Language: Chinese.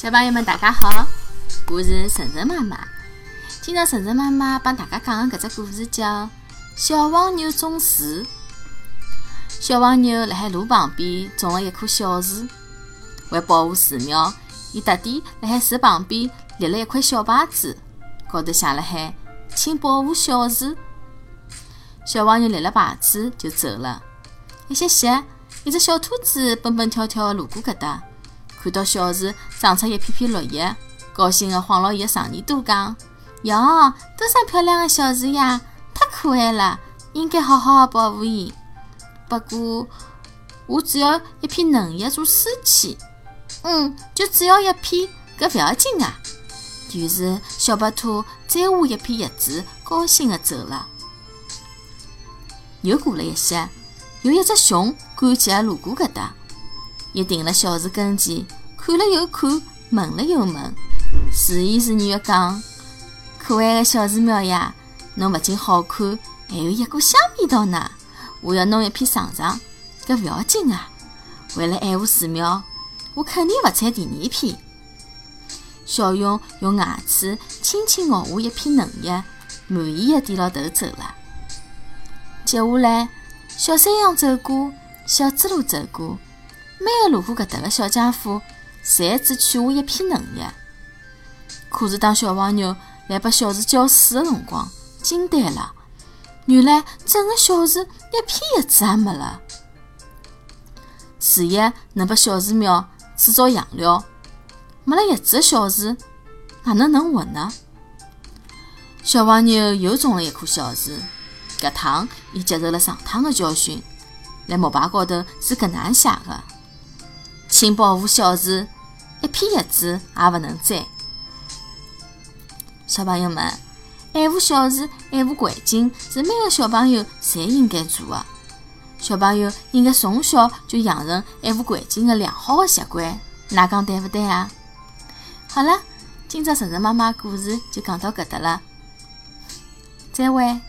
小朋友们，大家好！我是晨晨妈妈。今朝晨晨妈妈帮大家讲的搿只故事叫《小黄牛种树》。小黄牛辣海路旁边种了一棵小树，为保护树苗，伊特地辣海树旁边立了一块小牌子，高头写了海“请保护小树”。小黄牛立了牌子就走了。一歇歇，一只小兔子蹦蹦跳跳路过搿搭。看到小树长出一片片绿叶，高兴地晃牢伊的长耳朵讲：“哟，多少漂亮的小树呀！太可爱了，应该好好保护伊。不过，我只要一片嫩叶做书签。嗯，就只要一片，搿勿要紧啊。”于是，小白兔摘下一片叶子，高兴地走了。又过了一歇，有一只熊赶急地路过搿搭。伊停辣小树跟前，看了又看，问了又问，自言自语地讲：“可爱的小树苗呀，侬勿仅好看，还有一股香味道呢。我要弄一片尝尝，搿勿要紧啊。为了爱护树苗，我肯定勿采第二片。”小熊用牙齿轻轻咬下一片嫩叶，满意的低牢头走了。接下来，小山羊走过，小猪猡走过。每个路过搿搭的小家伙，侪只取下一片嫩叶。可是当小黄牛来把小树浇水的辰光，惊呆了。原来整个小树一片叶子也没了。树叶能拨小树苗制造养料，没了叶子的小树哪能能活呢？小黄牛又种了一棵小树，搿趟伊接受了上趟的教训，辣木牌高头是搿能写的。请保护小树，一片叶子也勿能摘。小朋友们，爱护小树、爱护环境是每个小朋友侪应该做的。小朋友应该从小就养成爱护环境的良好的习惯，㑚讲对勿对啊？好了，今朝晨晨妈妈故事就讲到搿搭了，再会。